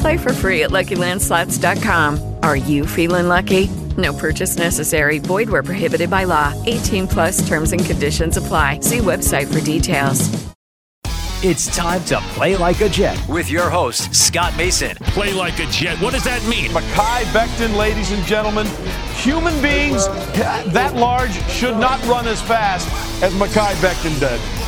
Play for free at LuckyLandSlots.com. Are you feeling lucky? No purchase necessary. Void where prohibited by law. 18 plus terms and conditions apply. See website for details. It's time to play like a Jet. with your host, Scott Mason. Play like a Jet. What does that mean? Mekhi Becton, ladies and gentlemen. Human beings that large should not run as fast as Mekhi Becton did.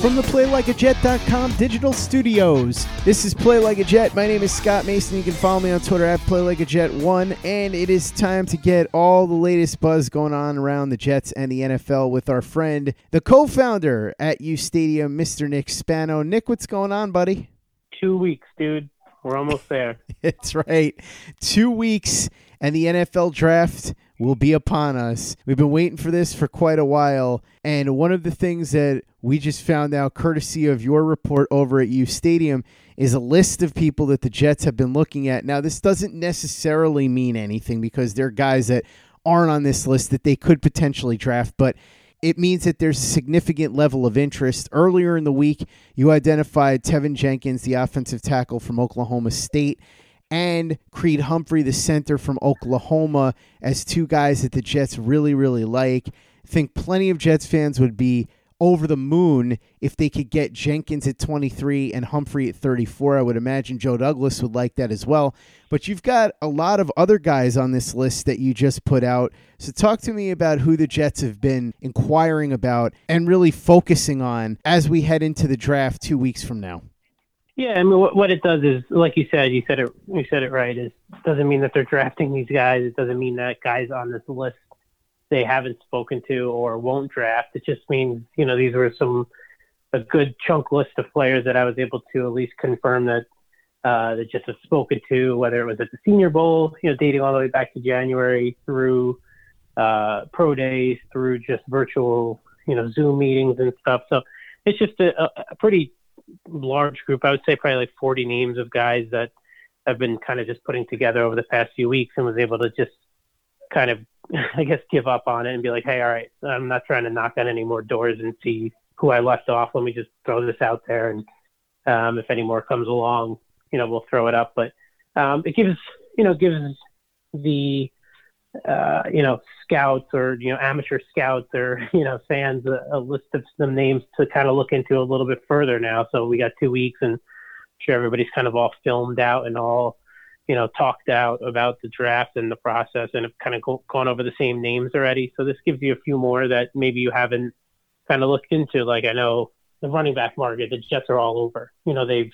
From the PlayLikeAJet.com digital studios, this is Play Like a Jet. My name is Scott Mason. You can follow me on Twitter at PlayLikeAJet1, and it is time to get all the latest buzz going on around the Jets and the NFL with our friend, the co-founder at U Stadium, Mr. Nick Spano. Nick, what's going on, buddy? Two weeks, dude. We're almost there. That's right. Two weeks, and the NFL draft will be upon us. We've been waiting for this for quite a while. And one of the things that we just found out, courtesy of your report over at U Stadium, is a list of people that the Jets have been looking at. Now, this doesn't necessarily mean anything because they're guys that aren't on this list that they could potentially draft, but it means that there's a significant level of interest. Earlier in the week, you identified Tevin Jenkins, the offensive tackle from Oklahoma State, and Creed Humphrey, the center from Oklahoma, as two guys that the Jets really, really like. I think plenty of Jets fans would be over the moon if they could get Jenkins at 23 and Humphrey at 34. I would imagine Joe Douglas would like that as well. But you've got a lot of other guys on this list that you just put out. So talk to me about who the Jets have been inquiring about and really focusing on as we head into the draft two weeks from now. Yeah, I mean, what, it does is, like you said, you said it, you said it right. Is doesn't mean that they're drafting these guys. It doesn't mean that guys on this list they haven't spoken to or won't draft. It just means you know these were some a good chunk list of players that I was able to at least confirm that uh, that just have spoken to, whether it was at the Senior Bowl, you know, dating all the way back to January through uh, pro days, through just virtual, you know, Zoom meetings and stuff. So it's just a, a pretty large group. I would say probably like 40 names of guys that have been kind of just putting together over the past few weeks and was able to just kind of, I guess, give up on it and be like, hey, all right, I'm not trying to knock on any more doors and see who I left off. Let me just throw this out there. And um, if any more comes along, you know, we'll throw it up. But um, it gives, you know, gives the, uh, you know, scouts or, you know, amateur scouts or, you know, fans a, a list of some names to kind of look into a little bit further now. So we got two weeks and I'm sure everybody's kind of all filmed out and all, you know, talked out about the draft and the process and have kind of go, gone over the same names already. So this gives you a few more that maybe you haven't kind of looked into. Like I know the running back market, the Jets are all over. You know, they've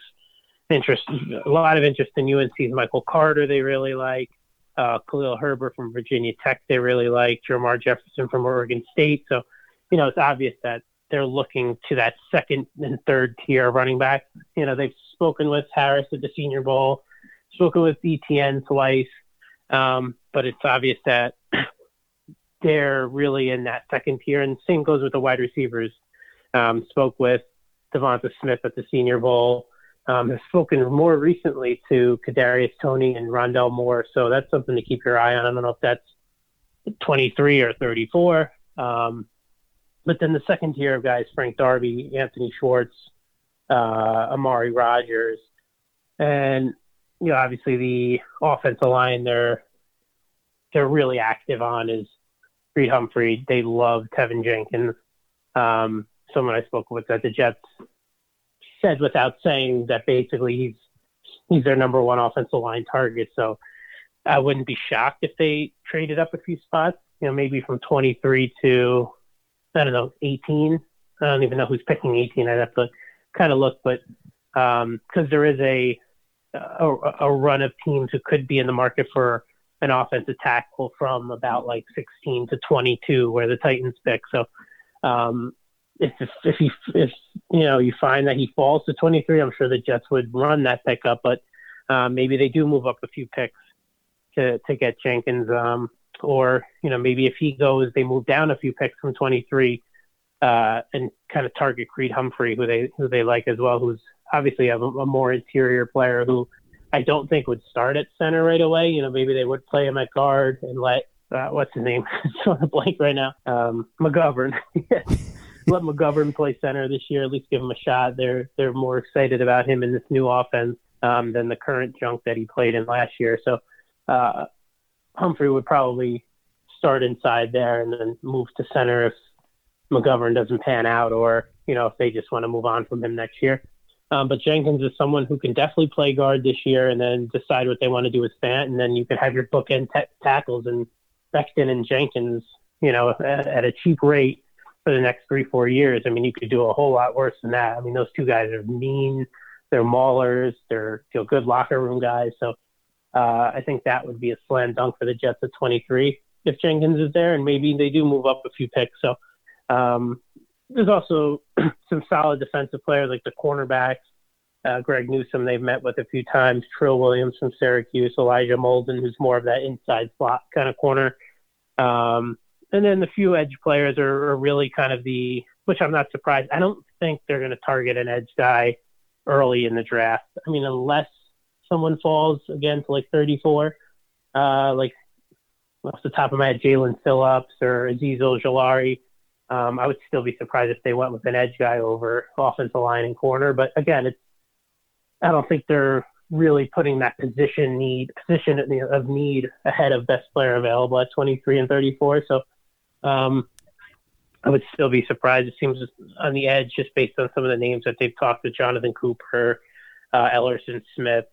interest, a lot of interest in UNC's Michael Carter. They really like uh, Khalil Herbert from Virginia Tech. They really like Jermar Jefferson from Oregon State. So, you know, it's obvious that they're looking to that second and third tier running back. You know, they've spoken with Harris at the Senior Bowl, spoken with ETN twice, um, but it's obvious that they're really in that second tier. And same goes with the wide receivers. Um, spoke with Devonta Smith at the Senior Bowl. Um, has spoken more recently to Kadarius Toney and Rondale Moore, so that's something to keep your eye on. I don't know if that's 23 or 34. Um, but then the second tier of guys, Frank Darby, Anthony Schwartz, uh, Amari Rogers, and you know, obviously the offensive line they're they're really active on is Creed Humphrey. They love Tevin Jenkins. Um, someone I spoke with at the Jets said without saying that basically he's he's their number one offensive line target. So I wouldn't be shocked if they traded up a few spots. You know, maybe from 23 to I don't know 18. I don't even know who's picking 18. I'd have to kind of look, but because um, there is a, a a run of teams who could be in the market for an offensive tackle from about like 16 to 22, where the Titans pick. So um, if if he if you know you find that he falls to 23, I'm sure the Jets would run that pickup, but uh, maybe they do move up a few picks to to get Jenkins, um, or you know maybe if he goes, they move down a few picks from 23 uh, and kind of target Creed Humphrey, who they who they like as well, who's obviously a, a more interior player who I don't think would start at center right away. You know, maybe they would play him at guard and let uh, what's his name? it's on a blank right now. Um, McGovern. let McGovern play center this year. At least give him a shot. They're they're more excited about him in this new offense um, than the current junk that he played in last year. So uh, Humphrey would probably start inside there and then move to center if McGovern doesn't pan out, or you know if they just want to move on from him next year. Um, but Jenkins is someone who can definitely play guard this year and then decide what they want to do with Fant, and then you can have your bookend t- tackles and Becton and Jenkins, you know, at, at a cheap rate for the next three, four years. I mean, you could do a whole lot worse than that. I mean, those two guys are mean. They're maulers. They're you know, good locker room guys. So uh, I think that would be a slam dunk for the Jets at 23 if Jenkins is there, and maybe they do move up a few picks. So um, there's also some solid defensive players like the cornerbacks. Uh, Greg Newsome, they've met with a few times. Trill Williams from Syracuse, Elijah Molden, who's more of that inside slot kind of corner. Um, and then the few edge players are, are really kind of the, which I'm not surprised. I don't think they're going to target an edge guy early in the draft. I mean, unless someone falls again to like 34, uh, like off the top of my head, Jaelan Phillips or Azeez Ojulari. Um, I would still be surprised if they went with an edge guy over offensive line and corner. But again, it's I don't think they're really putting that position need position of need ahead of best player available at 23 and 34. So um, I would still be surprised. It seems on the edge just based on some of the names that they've talked to Jonathan Cooper, uh, Elerson Smith,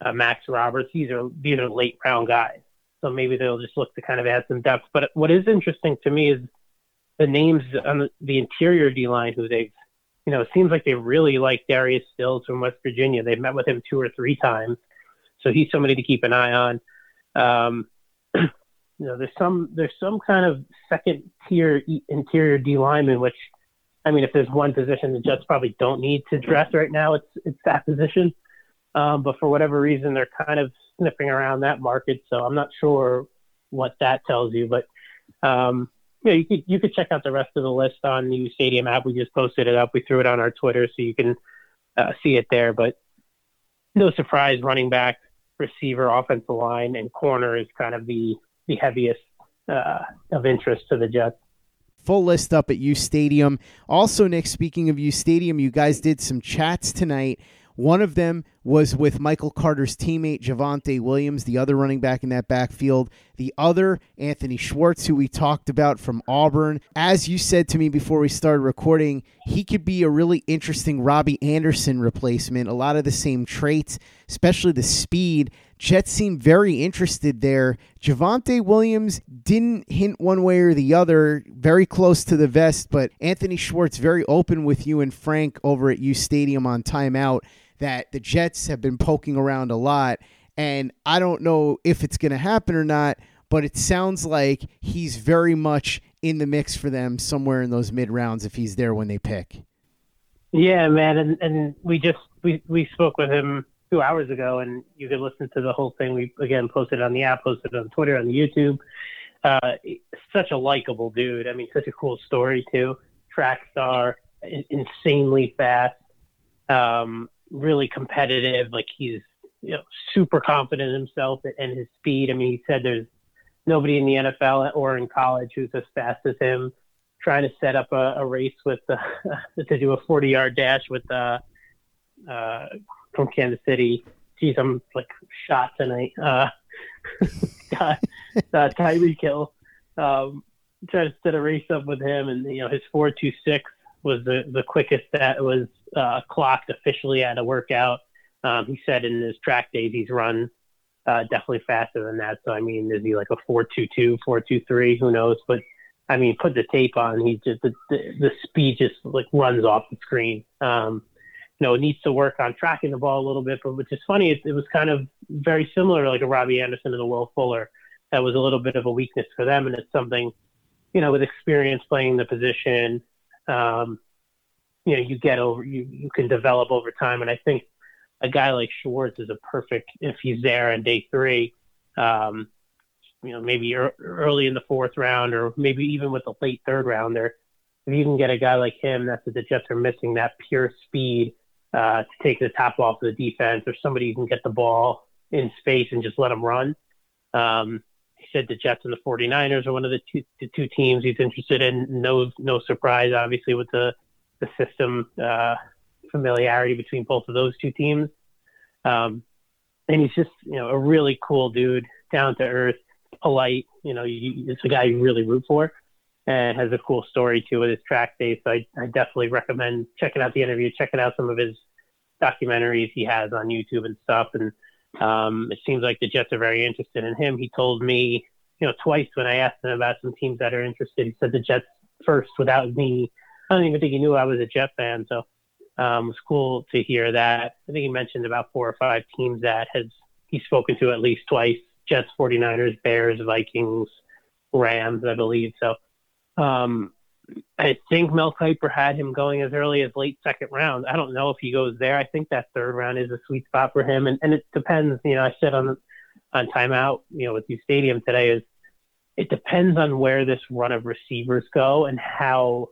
uh, Max Roberts. These are these are late round guys. So maybe they'll just look to kind of add some depth. But what is interesting to me is the names on the, interior D line who they've, you know, it seems like they really like Darius Stills from West Virginia. They've met with him two or three times. So he's somebody to keep an eye on. Um, you know, there's some there's some kind of second tier interior D lineman, which, I mean, if there's one position the Jets probably don't need to dress right now, it's it's that position. Um, but for whatever reason, they're kind of sniffing around that market, so I'm not sure what that tells you. But um, yeah, you could you could check out the rest of the list on the U Stadium app. We just posted it up. We threw it on our Twitter, so you can uh, see it there. But no surprise, running back, receiver, offensive line, and corner is kind of the the heaviest uh, of interest to the Jets. Full list up at U Stadium. Also, Nick, speaking of U Stadium, you guys did some chats tonight. One of them was with Michael Carter's teammate Javonte Williams, the other running back in that backfield. The other, Anthony Schwartz, who we talked about from Auburn. As you said to me before we started recording, he could be a really interesting Robbie Anderson replacement. A lot of the same traits, especially the speed. Jets seem very interested there. Javonte Williams didn't hint one way or the other, very close to the vest, but Anthony Schwartz very open with you and Frank over at U Stadium on timeout that the Jets have been poking around a lot. And I don't know if it's going to happen or not, but it sounds like he's very much in the mix for them somewhere in those mid rounds if he's there when they pick. Yeah, man, and and we just we we spoke with him two hours ago, and you could listen to the whole thing. We again posted on the app, posted on Twitter, on YouTube. Uh, such a likable dude. I mean, such a cool story too. Track star, insanely fast, um, really competitive. Like he's you know super confident in himself and his speed. I mean, he said there's nobody in the NFL or in college who's as fast as him. Trying to set up a, a race with uh, to do a 40 yard dash with uh, uh, from Kansas City. Geez, I'm like shot tonight. Uh, uh, Tyreek Hill. Um, to set a race up with him, and you know his 4.26 was the the quickest that was uh, clocked officially at a workout. Um, he said in his track days he's run uh, definitely faster than that. So I mean, is he like a 4.22, 4.23? Who knows? But I mean, put the tape on. He just the, the, the speed just like runs off the screen. Um, you know, needs to work on tracking the ball a little bit, but which is funny, it, it was kind of very similar to like a Robbie Anderson and a Will Fuller. That was a little bit of a weakness for them, and it's something, you know, with experience playing the position, um, you know, you get over, you you can develop over time, and I think a guy like Schwartz is a perfect if he's there on day three. Um, you know, maybe early in the fourth round, or maybe even with the late third rounder. If you can get a guy like him, that's what the Jets are missing that pure speed uh, to take the top off of the defense, or somebody who can get the ball in space and just let them run. Um, said the Jets and the 49ers are one of the two, the two teams he's interested in. No, no surprise, obviously, with the the system uh, familiarity between both of those two teams. Um, and he's just, you know, a really cool dude, down to earth, polite. You know, you, it's a guy you really root for, and has a cool story too with his track day. So I, I definitely recommend checking out the interview, checking out some of his documentaries he has on YouTube and stuff. And um, it seems like the Jets are very interested in him. He told me, you know, twice when I asked him about some teams that are interested, he said the Jets first without me. I don't even think he knew I was a Jet fan. So um, it was cool to hear that. I think he mentioned about four or five teams that has he's spoken to at least twice: Jets, 49ers, Bears, Vikings, Rams, I believe. So um, I think Mel Kiper had him going as early as late second round. I don't know if he goes there. I think that third round is a sweet spot for him, and, and it depends. You know, I said on on timeout, you know, with you stadium today is it depends on where this run of receivers go and how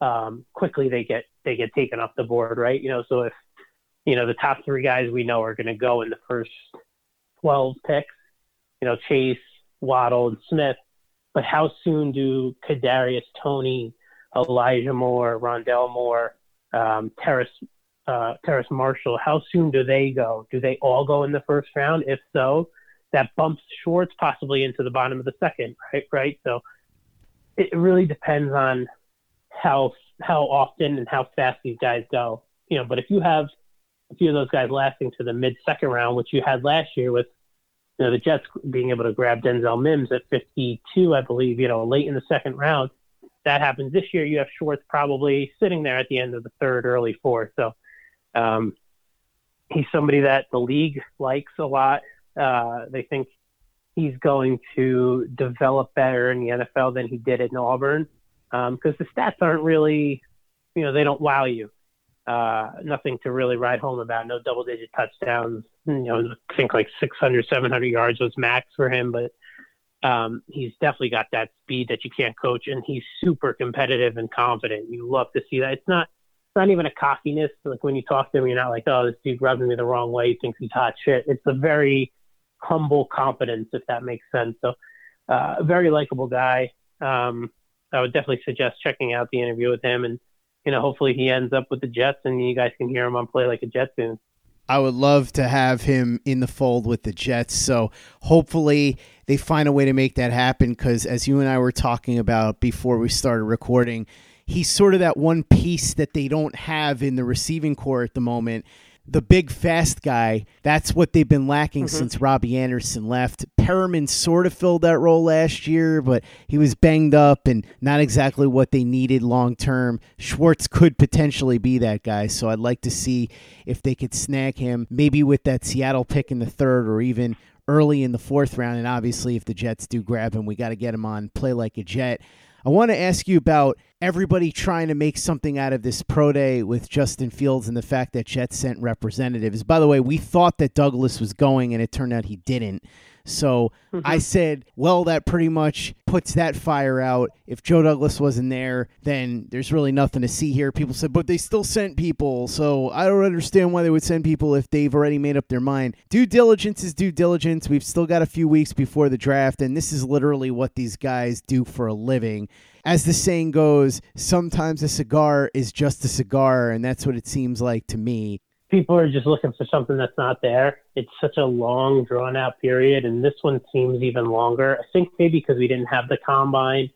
um, quickly they get they get taken off the board, right? You know, so if you know the top three guys we know are going to go in the first twelve picks, you know, Chase, Waddle, and Smith. But how soon do Kadarius Toney, Elijah Moore, Rondale Moore, um, Terrace uh, Terrace Marshall? How soon do they go? Do they all go in the first round? If so, that bumps Schwartz possibly into the bottom of the second, right? Right. So it really depends on how how often and how fast these guys go. You know, but if you have a few of those guys lasting to the mid second round, which you had last year with you know the Jets being able to grab Denzel Mims at 52, I believe, you know, late in the second round. That happens this year. You have Schwartz probably sitting there at the end of the third, early fourth. So um, he's somebody that the league likes a lot. Uh, they think he's going to develop better in the NFL than he did in Auburn because um, the stats aren't really, you know, they don't wow you. Uh, nothing to really write home about. No double digit touchdowns. You know, I think like 600, 700 yards was max for him, but um, he's definitely got that speed that you can't coach, and he's super competitive and confident. You love to see that. It's not, it's not even a cockiness. Like when you talk to him, you're not like, oh, this dude rubbing me the wrong way. He thinks he's hot shit. It's a very humble confidence, if that makes sense. So, uh, a very likable guy. Um, I would definitely suggest checking out the interview with him, and you know, hopefully he ends up with the Jets, and you guys can hear him on Play Like a Jet soon. I would love to have him in the fold with the Jets. So hopefully they find a way to make that happen. Because as you and I were talking about before we started recording, he's sort of that one piece that they don't have in the receiving corps at the moment the big fast guy. That's what they've been lacking Mhm. since Robbie Anderson left. Perriman sort of filled that role last year, but he was banged up and not exactly what they needed long term. Schwartz could potentially be that guy, so I'd like to see if they could snag him, maybe with that Seattle pick in the third or even early in the fourth round. And obviously, if the Jets do grab him, we got to get him on play like a Jet. I want to ask you about everybody trying to make something out of this pro day with Justin Fields and the fact that Jets sent representatives. By the way, we thought that Douglas was going, and it turned out he didn't. So mm-hmm. I said, well, that pretty much puts that fire out. If Joe Douglas wasn't there, then there's really nothing to see here. People said, but they still sent people. So I don't understand why they would send people if they've already made up their mind. Due diligence is due diligence. We've still got a few weeks before the draft, and this is literally what these guys do for a living. As the saying goes, sometimes a cigar is just a cigar, and that's what it seems like to me. people are just looking for something that's not there. It's such a long, drawn out period, and this one seems even longer. I think maybe because we didn't have the combine,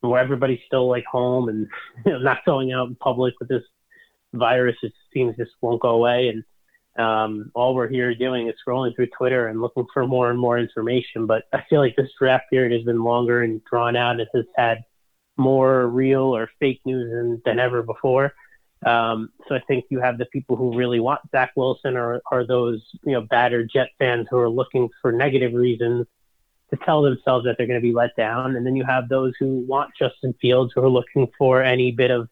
where everybody's still like home and you know, not going out in public with this virus. It seems just won't go away, and um, all we're here doing is scrolling through Twitter and looking for more and more information. But I feel like this draft period has been longer and drawn out. It has had more real or fake news than, than ever before. Um, so I think you have the people who really want Zach Wilson or are those, you know, battered Jet fans who are looking for negative reasons to tell themselves that they're going to be let down. And then you have those who want Justin Fields who are looking for any bit of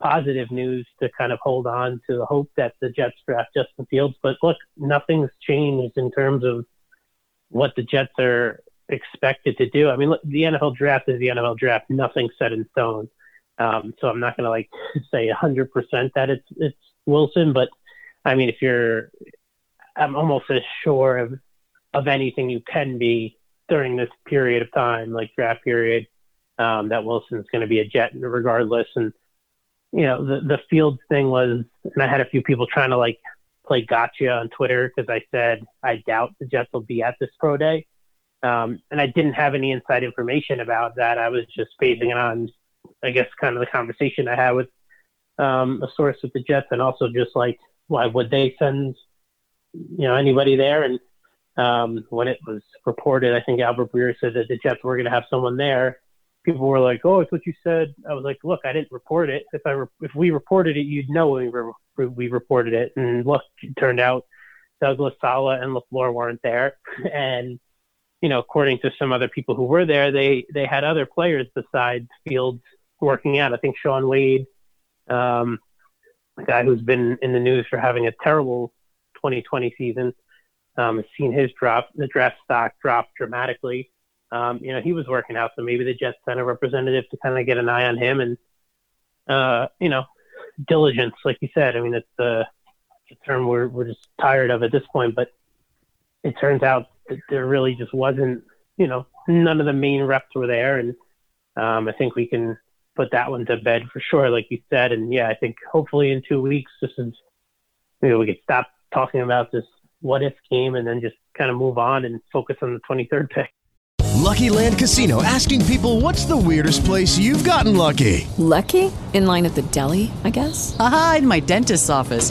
positive news to kind of hold on to the hope that the Jets draft Justin Fields. But look, nothing's changed in terms of what the Jets are expected to do. I mean, look, the NFL draft is the NFL draft. Nothing's set in stone. Um, so I'm not going to like say 100% that it's it's Wilson, but I mean, if you're, I'm almost as sure of of anything you can be during this period of time, like draft period, um, that Wilson's going to be a Jet regardless. And you know, the the Fields thing was, and I had a few people trying to like play gotcha on Twitter because I said I doubt the Jets will be at this pro day. Um, and I didn't have any inside information about that. I was just basing it on, I guess, kind of the conversation I had with um, a source with the Jets, and also just like, why would they send, you know, anybody there? And um, when it was reported, I think Albert Breer said that the Jets were going to have someone there. People were like, "Oh, it's what you said." I was like, "Look, I didn't report it. If I re- if we reported it, you'd know we re- we reported it." And look, it turned out Douglas Saleh and Lafleur weren't there, and you know, according to some other people who were there, they they had other players besides Fields working out. I think Shaun Wade, um, a guy who's been in the news for having a terrible 2020 season, um, has seen his drop, the draft stock drop dramatically. Um, you know, he was working out, so maybe the Jets sent a representative to kind of get an eye on him and, uh, you know, diligence, like you said. I mean, it's the, it's a term we're we're just tired of at this point, but it turns out there really just wasn't, you know, none of the main reps were there, and um, I think we can put that one to bed for sure, like you said. And yeah, I think hopefully in two weeks, this is, you know, we could stop talking about this what if game and then just kind of move on and focus on the 23rd pick. Lucky Land Casino asking people what's the weirdest place you've gotten lucky? Lucky? In line at the deli, I guess? Aha, in my dentist's office.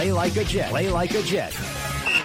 Play like a Jet. Play like a Jet.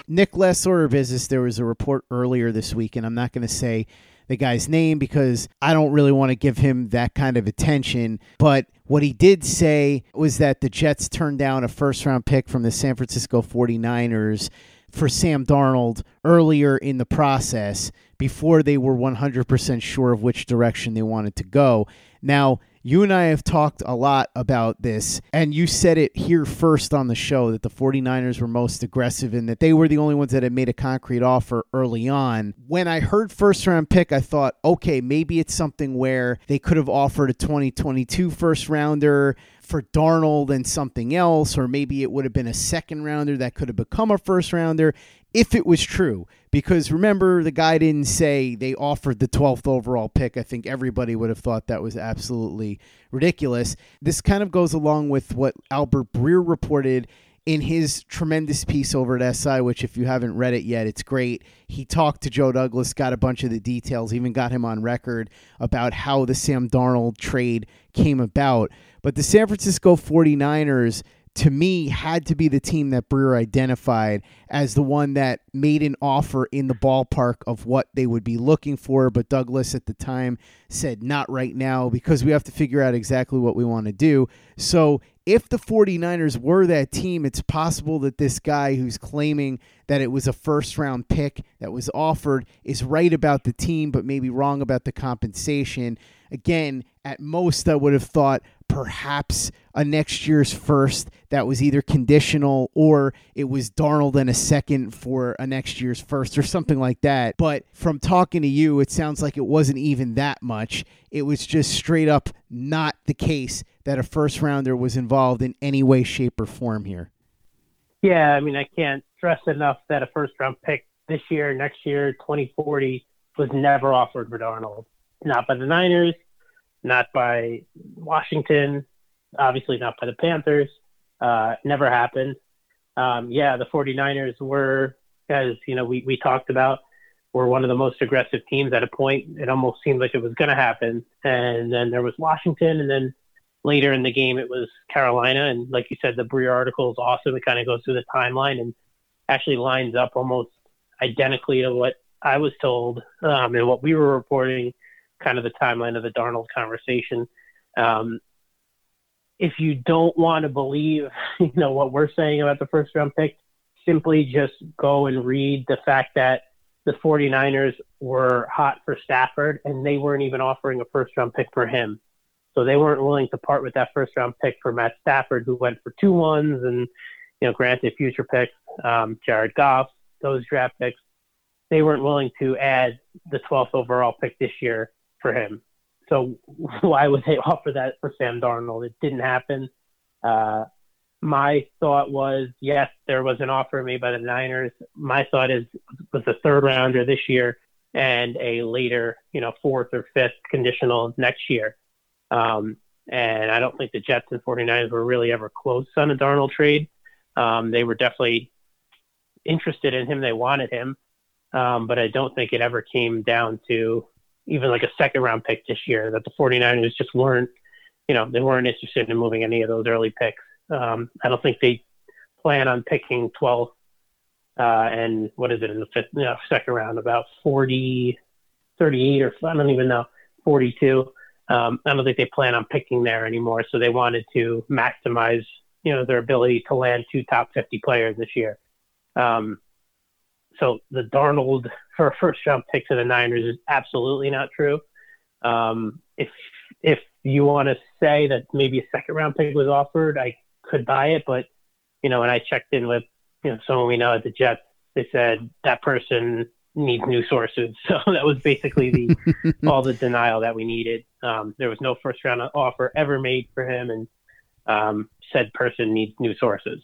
Nick, last order of business, there was a report earlier this week, and I'm not going to say the guy's name because I don't really want to give him that kind of attention. But what he did say was that the Jets turned down a first round pick from the San Francisco 49ers for Sam Darnold earlier in the process before they were 100% sure of which direction they wanted to go. Now, you and I have talked a lot about this, and you said it here first on the show that the 49ers were most aggressive and that they were the only ones that had made a concrete offer early on. When I heard first round pick, I thought, okay, maybe it's something where they could have offered a 2022 first rounder for Darnold and something else, or maybe it would have been a second rounder that could have become a first rounder if it was true. Because remember, the guy didn't say they offered the 12th overall pick. I think everybody would have thought that was absolutely ridiculous. This kind of goes along with what Albert Breer reported in his tremendous piece over at SI, which if you haven't read it yet, it's great. He talked to Joe Douglas, got a bunch of the details, even got him on record about how the Sam Darnold trade came about. But the San Francisco 49ers, to me, had to be the team that Breer identified as the one that made an offer in the ballpark of what they would be looking for. But Douglas at the time said, not right now, because we have to figure out exactly what we want to do. So if the 49ers were that team, it's possible that this guy who's claiming that it was a first round pick that was offered is right about the team, but maybe wrong about the compensation. Again, at most, I would have thought perhaps a next year's first that was either conditional or it was Darnold and a second for a next year's first or something like that. But from talking to you, it sounds like it wasn't even that much. It was just straight up not the case that a first rounder was involved in any way, shape, or form here. Yeah, I mean, I can't stress enough that a first round pick this year, next year, 2040 was never offered for Darnold. Not by the Niners, not by Washington, obviously not by the Panthers. Uh, never happened. Um, yeah, the 49ers were, as you know, we, we talked about, were one of the most aggressive teams at a point. It almost seemed like it was going to happen. And then there was Washington, and then later in the game it was Carolina. And like you said, the Breer article is awesome. It kind of goes through the timeline and actually lines up almost identically to what I was told um, and what we were reporting kind of the timeline of the Darnold conversation. Um, if you don't want to believe, you know, what we're saying about the first round pick, simply just go and read the fact that the 49ers were hot for Stafford and they weren't even offering a first round pick for him. So they weren't willing to part with that first round pick for Matt Stafford, who went for two ones and, you know, granted future picks, um, Jared Goff, those draft picks. They weren't willing to add the 12th overall pick this year for him. So why would they offer that for Sam Darnold? It didn't happen. Uh, my thought was, yes, there was an offer made by the Niners. My thought is was a third rounder this year and a later, you know, fourth or fifth conditional next year. Um, and I don't think the Jets and 49ers were really ever close on a Darnold trade. Um, they were definitely interested in him. They wanted him. Um, but I don't think it ever came down to even like a second round pick this year that the 49ers just weren't, you know, they weren't interested in moving any of those early picks. Um, I don't think they plan on picking 12th uh, and what is it in the fifth, you know, second round, about 40, 38 or I don't even know, 42. Um, I don't think they plan on picking there anymore. So they wanted to maximize, you know, their ability to land two top 50 players this year. Um, so the Darnold for a first round pick to the Niners is absolutely not true. Um, if if you want to say that maybe a second round pick was offered, I could buy it. But you know, when I checked in with you know someone we know at the Jets, they said that person needs new sources. So that was basically the all the denial that we needed. Um, there was no first round offer ever made for him, and um, said person needs new sources.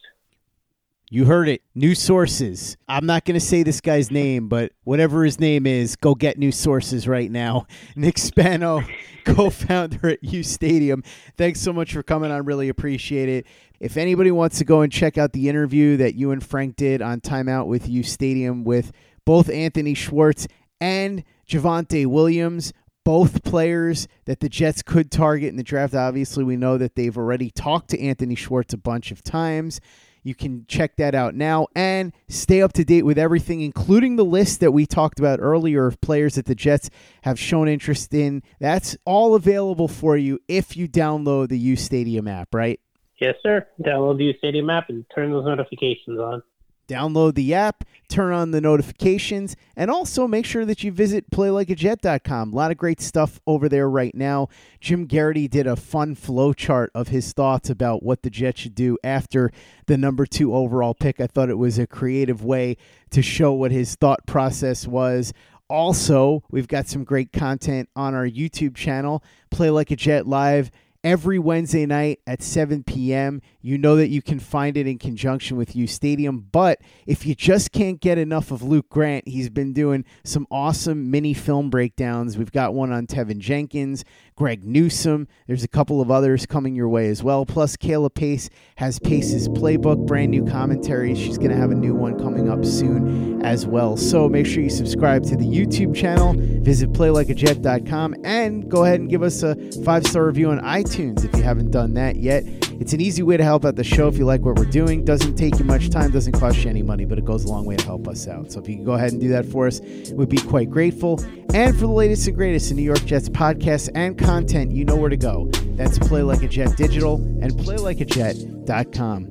You heard it. New sources. I'm not going to say this guy's name, but whatever his name is, go get new sources right now. Nick Spano, co founder at U Stadium. Thanks so much for coming on. Really appreciate it. If anybody wants to go and check out the interview that you and Frank did on Timeout with U Stadium with both Anthony Schwartz and Javonte Williams, both players that the Jets could target in the draft. Obviously, we know that they've already talked to Anthony Schwartz a bunch of times. You can check that out now and stay up to date with everything, including the list that we talked about earlier of players that the Jets have shown interest in. That's all available for you if you download the U Stadium app, right? Yes, sir. Download the U Stadium app and turn those notifications on. Download the app, turn on the notifications, and also make sure that you visit playlikeajet.com. A lot of great stuff over there right now. Jim Garrity did a fun flow chart of his thoughts about what the Jets should do after the number two overall pick. I thought it was a creative way to show what his thought process was. Also, we've got some great content on our YouTube channel, Play Like a Jet Live every Wednesday night at 7 p.m. You know that you can find it in conjunction with U Stadium. But if you just can't get enough of Luke Grant, he's been doing some awesome mini film breakdowns. We've got one on Tevin Jenkins, Greg Newsome. There's a couple of others coming your way as well. Plus, Kayla Pace has Pace's playbook, brand new commentary. She's going to have a new one coming up soon as well. So make sure you subscribe to the YouTube channel, visit playlikeajet.com, and go ahead and give us a five star review on iTunes if you haven't done that yet. It's an easy way to help out the show if you like what we're doing. Doesn't take you much time, doesn't cost you any money, but it goes a long way to help us out. So if you can go ahead and do that for us, we'd be quite grateful. And for the latest and greatest in New York Jets podcasts and content, you know where to go. That's Play Like a Jet Digital and PlayLikeAJet.com.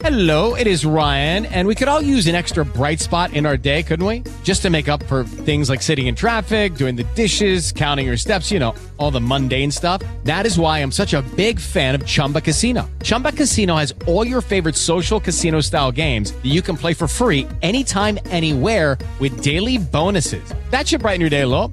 Hello, it is Ryan, and we could all use an extra bright spot in our day, couldn't we? Just to make up for things like sitting in traffic, doing the dishes, counting your steps, you know, all the mundane stuff. That is why I'm such a big fan of Chumba Casino. Chumba Casino has all your favorite social casino style games that you can play for free anytime, anywhere with daily bonuses. That should brighten your day a little.